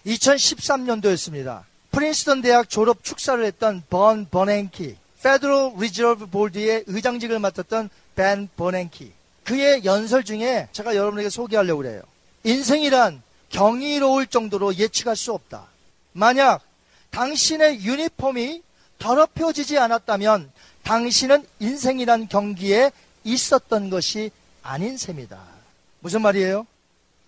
2013년도였습니다. 프린스턴 대학 졸업 축사를 했던 벤 버냉키, Federal Reserve Board의 의장직을 맡았던 벤 버냉키. 그의 연설 중에 제가 여러분에게 소개하려고 그래요. 인생이란 경이로울 정도로 예측할 수 없다. 만약 당신의 유니폼이 더럽혀지지 않았다면 당신은 인생이란 경기에 있었던 것이 아닌 셈이다. 무슨 말이에요?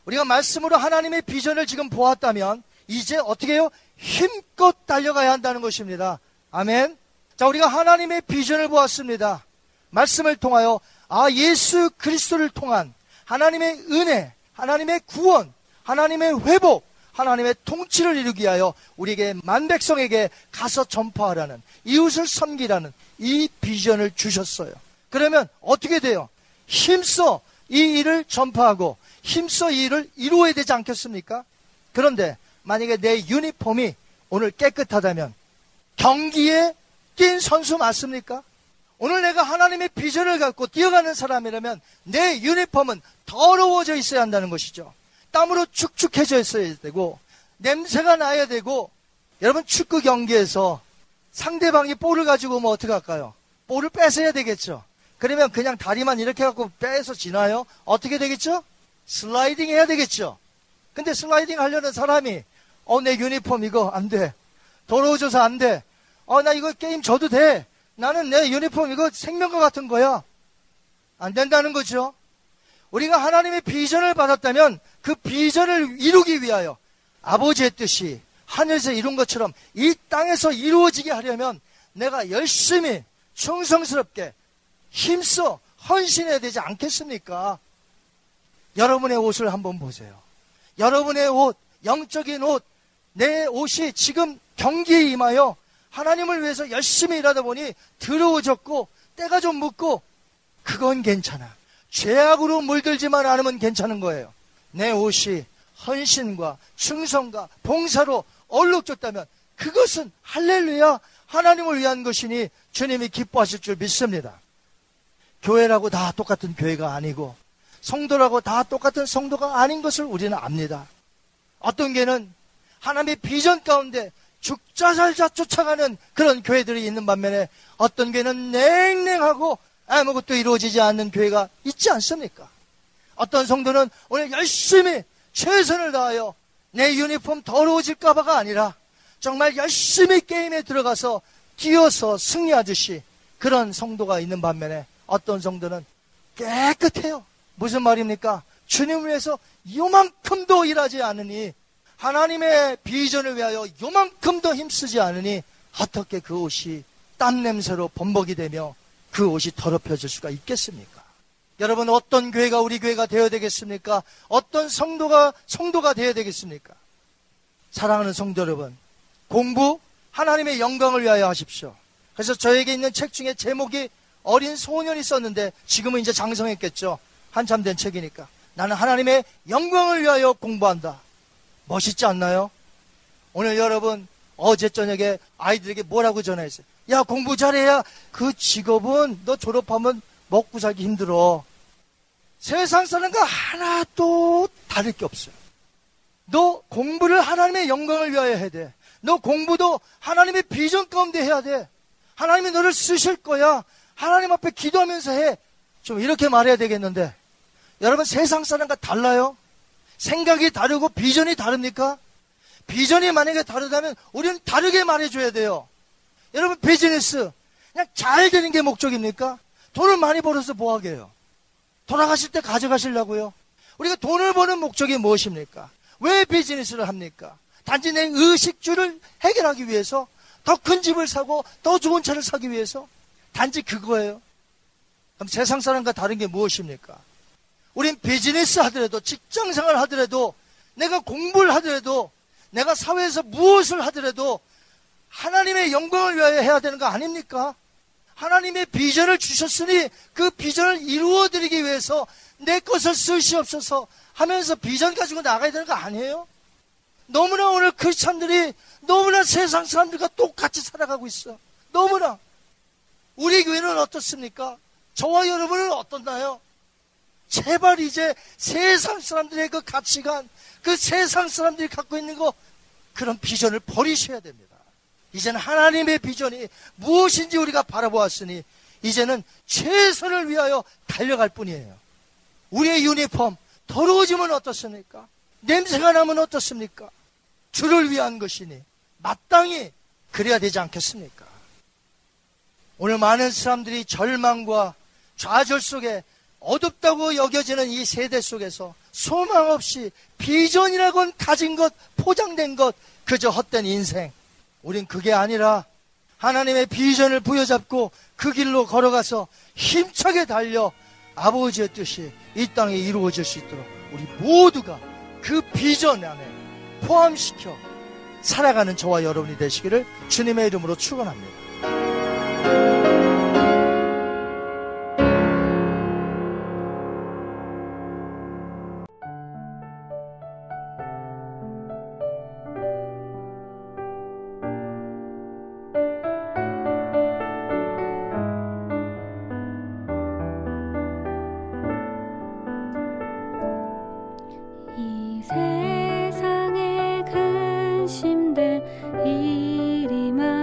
우리가 말씀으로 하나님의 비전을 지금 보았다면 이제 어떻게 해요? 힘껏 달려가야 한다는 것입니다. 아멘. 자, 우리가 하나님의 비전을 보았습니다. 말씀을 통하여 아 예수 그리스도를 통한 하나님의 은혜, 하나님의 구원, 하나님의 회복, 하나님의 통치를 이루기 위하여 우리에게 만백성에게 가서 전파하라는 이웃을 섬기라는 이 비전을 주셨어요. 그러면 어떻게 돼요? 힘써 이 일을 전파하고 힘써 이 일을 이루어야 되지 않겠습니까? 그런데 만약에 내 유니폼이 오늘 깨끗하다면 경기에 뛴 선수 맞습니까? 오늘 내가 하나님의 비전을 갖고 뛰어가는 사람이라면 내 유니폼은 더러워져 있어야 한다는 것이죠. 땀으로 축축해져 있어야 되고 냄새가 나야 되고 여러분 축구 경기에서 상대방이 볼을 가지고 오면 어떻게 할까요? 볼을 뺏어야 되겠죠. 그러면 그냥 다리만 이렇게 갖고 빼서 지나요? 어떻게 되겠죠? 슬라이딩 해야 되겠죠. 근데 슬라이딩 하려는 사람이 어 내 유니폼 이거 안 돼. 더러워져서 안 돼. 어 나 이거 게임 져도 돼. 나는 내 유니폼 이거 생명과 같은 거야. 안 된다는 거죠. 우리가 하나님의 비전을 받았다면 그 비전을 이루기 위하여 아버지의 뜻이 하늘에서 이룬 것처럼 이 땅에서 이루어지게 하려면 내가 열심히 충성스럽게 힘써 헌신해야 되지 않겠습니까? 여러분의 옷을 한번 보세요. 여러분의 옷, 영적인 옷, 내 옷이 지금 경기에 임하여 하나님을 위해서 열심히 일하다 보니 더러워졌고 때가 좀 묻고 그건 괜찮아. 죄악으로 물들지만 않으면 괜찮은 거예요. 내 옷이 헌신과 충성과 봉사로 얼룩졌다면 그것은 할렐루야 하나님을 위한 것이니 주님이 기뻐하실 줄 믿습니다. 교회라고 다 똑같은 교회가 아니고 성도라고 다 똑같은 성도가 아닌 것을 우리는 압니다. 어떤 교회는 하나님의 비전 가운데 죽자 살자 쫓아가는 그런 교회들이 있는 반면에 어떤 교회는 냉랭하고 아무것도 이루어지지 않는 교회가 있지 않습니까? 어떤 성도는 오늘 열심히 최선을 다하여 내 유니폼 더러워질까봐가 아니라 정말 열심히 게임에 들어가서 뛰어서 승리하듯이 그런 성도가 있는 반면에 어떤 성도는 깨끗해요. 무슨 말입니까? 주님을 위해서 요만큼도 일하지 않으니 하나님의 비전을 위하여 요만큼도 힘쓰지 않으니 어떻게 그 옷이 땀 냄새로 범벅이 되며 그 옷이 더럽혀질 수가 있겠습니까? 여러분 어떤 교회가 우리 교회가 되어야 되겠습니까? 어떤 성도가 성도가 되어야 되겠습니까? 사랑하는 성도 여러분, 공부 하나님의 영광을 위하여 하십시오. 그래서 저에게 있는 책 중에 제목이 어린 소년이 썼는데 지금은 이제 장성했겠죠. 한참 된 책이니까. 나는 하나님의 영광을 위하여 공부한다. 멋있지 않나요? 오늘 여러분 어제 저녁에 아이들에게 뭐라고 전화했어요? 야 공부 잘해야 그 직업은 너 졸업하면 먹고 살기 힘들어. 세상 사람과 하나도 다를 게 없어요. 너 공부를 하나님의 영광을 위하여 해야 돼. 너 공부도 하나님의 비전 가운데 해야 돼. 하나님이 너를 쓰실 거야. 하나님 앞에 기도하면서 해. 좀 이렇게 말해야 되겠는데. 여러분 세상 사람과 달라요? 생각이 다르고 비전이 다릅니까? 비전이 만약에 다르다면 우리는 다르게 말해줘야 돼요. 여러분 비즈니스 그냥 잘 되는 게 목적입니까? 돈을 많이 벌어서 뭐하게 해요? 돌아가실 때 가져가시려고요? 우리가 돈을 버는 목적이 무엇입니까? 왜 비즈니스를 합니까? 단지 내 의식주를 해결하기 위해서 더 큰 집을 사고 더 좋은 차를 사기 위해서 단지 그거예요. 그럼 세상 사람과 다른 게 무엇입니까? 우린 비즈니스 하더라도 직장 생활 하더라도 내가 공부를 하더라도 내가 사회에서 무엇을 하더라도 하나님의 영광을 위하여 해야 되는 거 아닙니까? 하나님의 비전을 주셨으니 그 비전을 이루어 드리기 위해서 내 것을 쓰시옵소서 하면서 비전 가지고 나가야 되는 거 아니에요? 너무나 오늘 크리스찬들이 너무나 세상 사람들과 똑같이 살아가고 있어. 너무나. 우리 교회는 어떻습니까? 저와 여러분은 어떻나요? 제발 이제 세상 사람들의 그 가치관, 그 세상 사람들이 갖고 있는 거, 그런 비전을 버리셔야 됩니다. 이제는 하나님의 비전이 무엇인지 우리가 바라보았으니, 이제는 최선을 위하여 달려갈 뿐이에요. 우리의 유니폼, 더러워지면 어떻습니까? 냄새가 나면 어떻습니까? 주를 위한 것이니 마땅히 그래야 되지 않겠습니까? 오늘 많은 사람들이 절망과 좌절 속에 어둡다고 여겨지는 이 세대 속에서 소망 없이 비전이라곤 가진 것, 포장된 것, 그저 헛된 인생. 우린 그게 아니라 하나님의 비전을 부여잡고 그 길로 걸어가서 힘차게 달려 아버지의 뜻이 이 땅에 이루어질 수 있도록 우리 모두가 그 비전 안에 포함시켜 살아가는 저와 여러분이 되시기를 주님의 이름으로 축원합니다. 세상에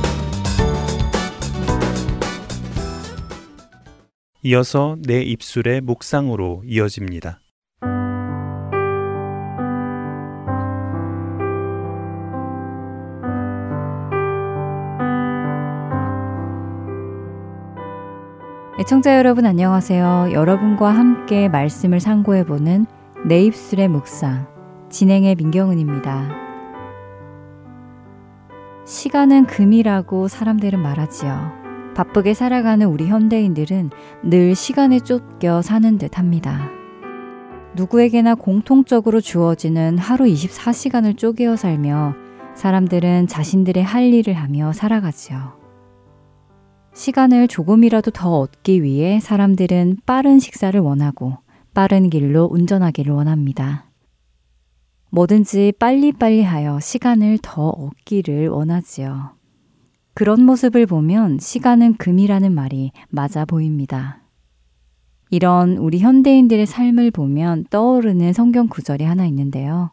이어서 내 입술의 묵상으로 이어집니다. 애청자 여러분 안녕하세요. 여러분과 함께 말씀을 상고해보는 내 입술의 묵상, 진행의 민경은입니다. 시간은 금이라고 사람들은 말하지요. 바쁘게 살아가는 우리 현대인들은 늘 시간에 쫓겨 사는 듯 합니다. 누구에게나 공통적으로 주어지는 하루 24시간을 쪼개어 살며 사람들은 자신들의 할 일을 하며 살아가지요. 시간을 조금이라도 더 얻기 위해 사람들은 빠른 식사를 원하고 빠른 길로 운전하기를 원합니다. 뭐든지 빨리빨리 하여 시간을 더 얻기를 원하지요. 그런 모습을 보면 시간은 금이라는 말이 맞아 보입니다. 이런 우리 현대인들의 삶을 보면 떠오르는 성경 구절이 하나 있는데요.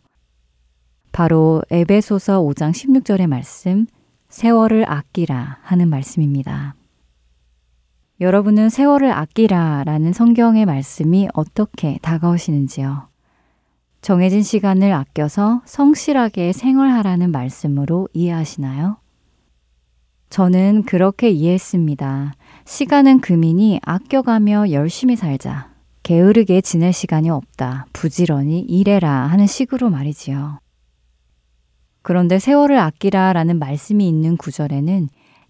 바로 에베소서 5장 16절의 말씀, 세월을 아끼라 하는 말씀입니다. 여러분은 세월을 아끼라 라는 성경의 말씀이 어떻게 다가오시는지요? 정해진 시간을 아껴서 성실하게 생활하라는 말씀으로 이해하시나요? 저는 그렇게 이해했습니다. 시간은 금이니 아껴가며 열심히 살자. 게으르게 지낼 시간이 없다. 부지런히 일해라 하는 식으로 말이지요. 그런데 세월을 아끼라 라는 말씀이 있는 구절에는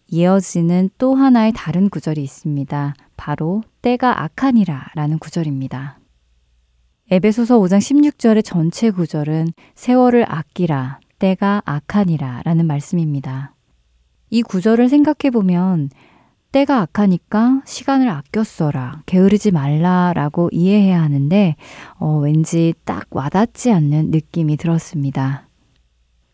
이어지는 또 하나의 다른 구절이 있습니다. 바로 때가 악하니라 라는 구절입니다. 에베소서 5장 16절의 전체 구절은 세월을 아끼라, 때가 악하니라 라는 말씀입니다. 이 구절을 생각해 보면 때가 악하니까 시간을 아껴 써라, 게으르지 말라 라고 이해해야 하는데, 어, 왠지 딱 와닿지 않는 느낌이 들었습니다.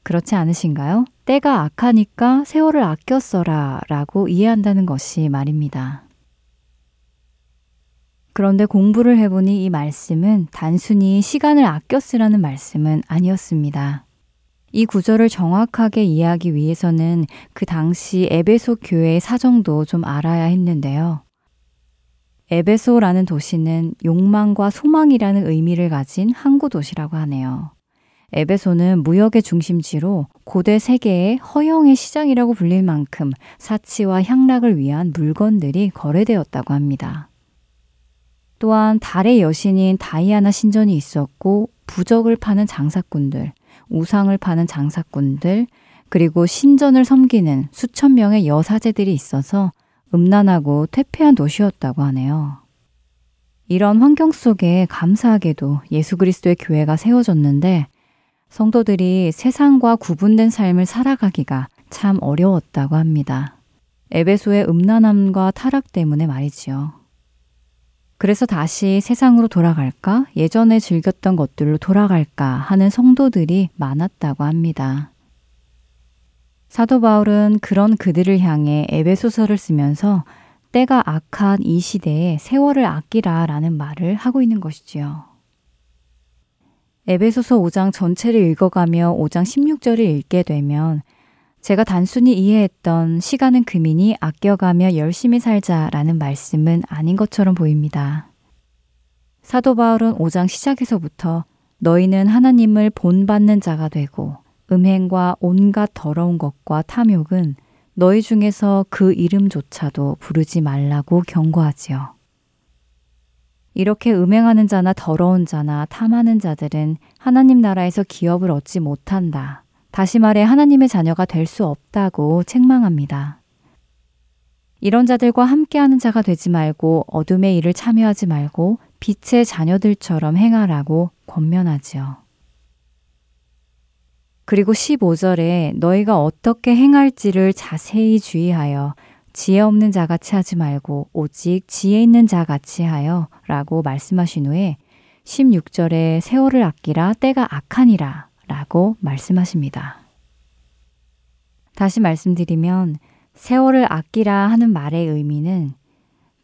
그렇지 않으신가요? 때가 악하니까 세월을 아껴 써라 라고 이해한다는 것이 말입니다. 그런데 공부를 해보니 이 말씀은 단순히 시간을 아껴 쓰라는 말씀은 아니었습니다. 이 구절을 정확하게 이해하기 위해서는 그 당시 에베소 교회의 사정도 좀 알아야 했는데요. 에베소라는 도시는 욕망과 소망이라는 의미를 가진 항구 도시라고 하네요. 에베소는 무역의 중심지로 고대 세계의 허영의 시장이라고 불릴 만큼 사치와 향락을 위한 물건들이 거래되었다고 합니다. 또한 달의 여신인 다이아나 신전이 있었고 부적을 파는 장사꾼들, 우상을 파는 장사꾼들, 그리고 신전을 섬기는 수천 명의 여사제들이 있어서 음란하고 퇴폐한 도시였다고 하네요. 이런 환경 속에 감사하게도 예수 그리스도의 교회가 세워졌는데 성도들이 세상과 구분된 삶을 살아가기가 참 어려웠다고 합니다. 에베소의 음란함과 타락 때문에 말이지요. 그래서 다시 세상으로 돌아갈까? 예전에 즐겼던 것들로 돌아갈까? 하는 성도들이 많았다고 합니다. 사도 바울은 그런 그들을 향해 에베소서를 쓰면서 때가 악한 이 시대에 세월을 아끼라 라는 말을 하고 있는 것이지요. 에베소서 5장 전체를 읽어가며 5장 16절을 읽게 되면 제가 단순히 이해했던 시간은 금이니 아껴가며 열심히 살자라는 말씀은 아닌 것처럼 보입니다. 사도 바울은 5장 시작에서부터 너희는 하나님을 본받는 자가 되고 음행과 온갖 더러운 것과 탐욕은 너희 중에서 그 이름조차도 부르지 말라고 경고하지요. 이렇게 음행하는 자나 더러운 자나 탐하는 자들은 하나님 나라에서 기업을 얻지 못한다. 다시 말해 하나님의 자녀가 될 수 없다고 책망합니다. 이런 자들과 함께하는 자가 되지 말고 어둠의 일을 참여하지 말고 빛의 자녀들처럼 행하라고 권면하지요. 그리고 15절에 너희가 어떻게 행할지를 자세히 주의하여 지혜 없는 자 같이 하지 말고 오직 지혜 있는 자 같이 하여 라고 말씀하신 후에 16절에 세월을 아끼라 때가 악하니라 라고 말씀하십니다. 다시 말씀드리면 세월을 아끼라 하는 말의 의미는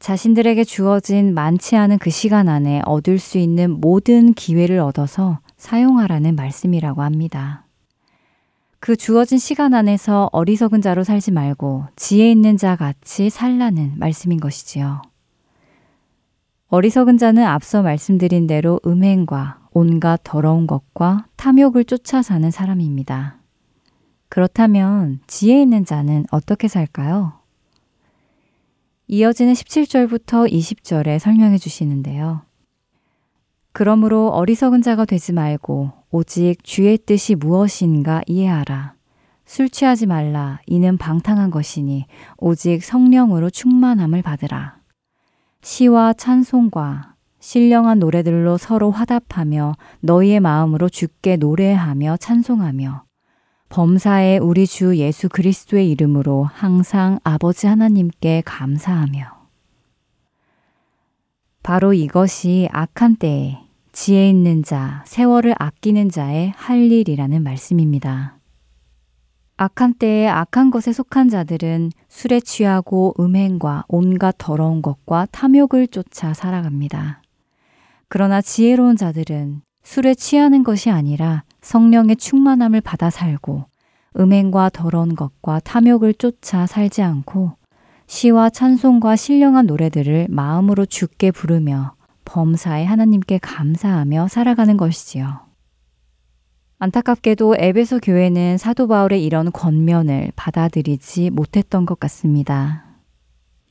자신들에게 주어진 많지 않은 그 시간 안에 얻을 수 있는 모든 기회를 얻어서 사용하라는 말씀이라고 합니다. 그 주어진 시간 안에서 어리석은 자로 살지 말고 지혜 있는 자 같이 살라는 말씀인 것이지요. 어리석은 자는 앞서 말씀드린 대로 음행과 온갖 더러운 것과 탐욕을 쫓아 사는 사람입니다. 그렇다면 지혜 있는 자는 어떻게 살까요? 이어지는 17절부터 20절에 설명해 주시는데요. 그러므로 어리석은 자가 되지 말고 오직 주의 뜻이 무엇인가 이해하라. 술 취하지 말라. 이는 방탕한 것이니 오직 성령으로 충만함을 받으라. 시와 찬송과 신령한 노래들로 서로 화답하며 너희의 마음으로 주께 노래하며 찬송하며 범사에 우리 주 예수 그리스도의 이름으로 항상 아버지 하나님께 감사하며 바로 이것이 악한 때에 지혜 있는 자, 세월을 아끼는 자의 할 일이라는 말씀입니다. 악한 때에 악한 것에 속한 자들은 술에 취하고 음행과 온갖 더러운 것과 탐욕을 쫓아 살아갑니다. 그러나 지혜로운 자들은 술에 취하는 것이 아니라 성령의 충만함을 받아 살고 음행과 더러운 것과 탐욕을 쫓아 살지 않고 시와 찬송과 신령한 노래들을 마음으로 죽게 부르며 범사에 하나님께 감사하며 살아가는 것이지요. 안타깝게도 에베소 교회는 사도 바울의 이런 권면을 받아들이지 못했던 것 같습니다.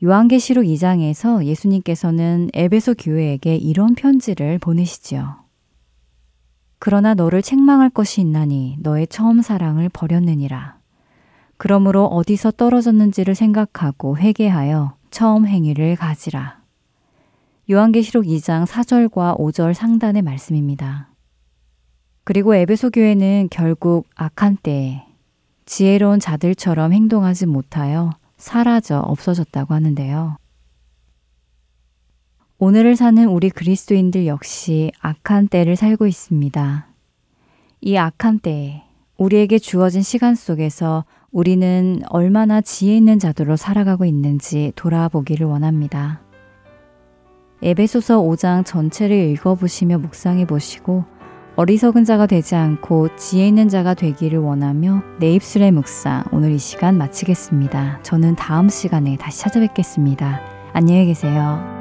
요한계시록 2장에서 예수님께서는 에베소 교회에게 이런 편지를 보내시지요. 그러나 너를 책망할 것이 있나니 너의 처음 사랑을 버렸느니라. 그러므로 어디서 떨어졌는지를 생각하고 회개하여 처음 행위를 가지라. 요한계시록 2장 4절과 5절 상단의 말씀입니다. 그리고 에베소 교회는 결국 악한 때에 지혜로운 자들처럼 행동하지 못하여 사라져 없어졌다고 하는데요. 오늘을 사는 우리 그리스도인들 역시 악한 때를 살고 있습니다. 이 악한 때에 우리에게 주어진 시간 속에서 우리는 얼마나 지혜 있는 자들로 살아가고 있는지 돌아보기를 원합니다. 에베소서 5장 전체를 읽어보시며 묵상해 보시고 어리석은 자가 되지 않고 지혜 있는 자가 되기를 원하며 내 입술의 묵상 오늘 이 시간 마치겠습니다. 저는 다음 시간에 다시 찾아뵙겠습니다. 안녕히 계세요.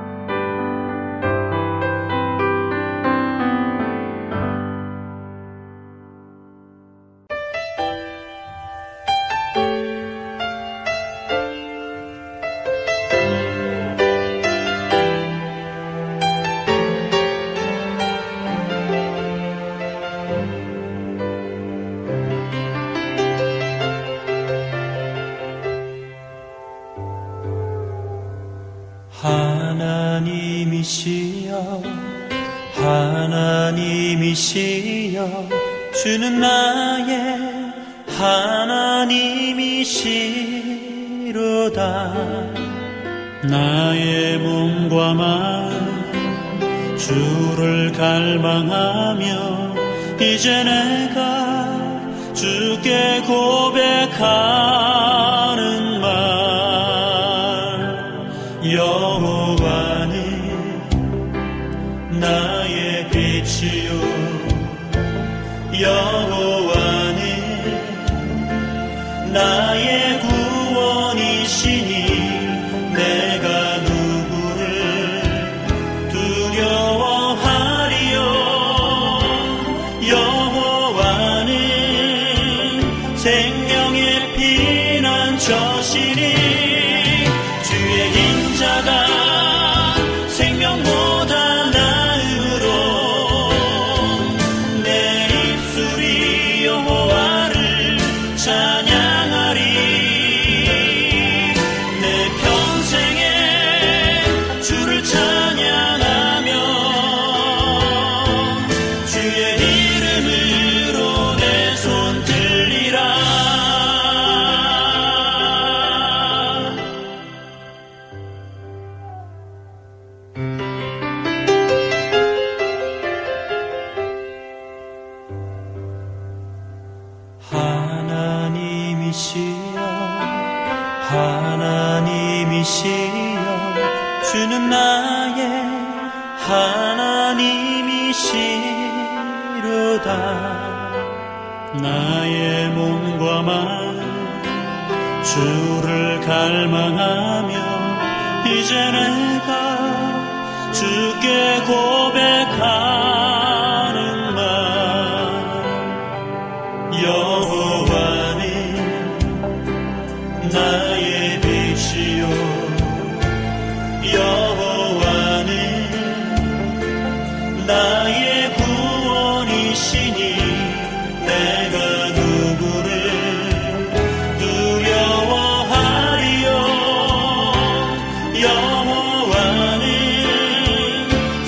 나의 구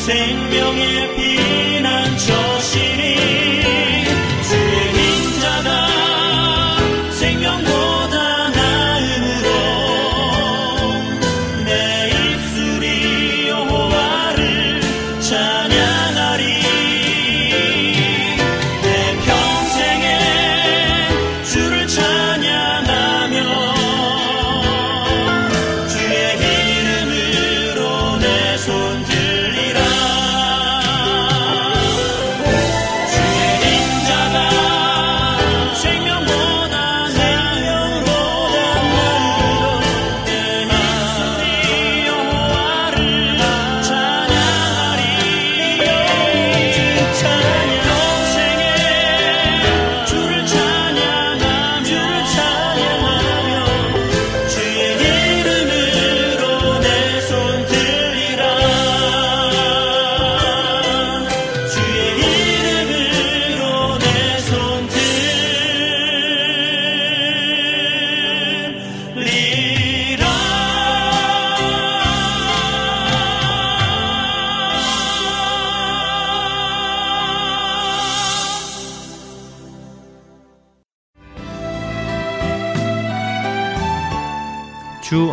생명의 비난 저신이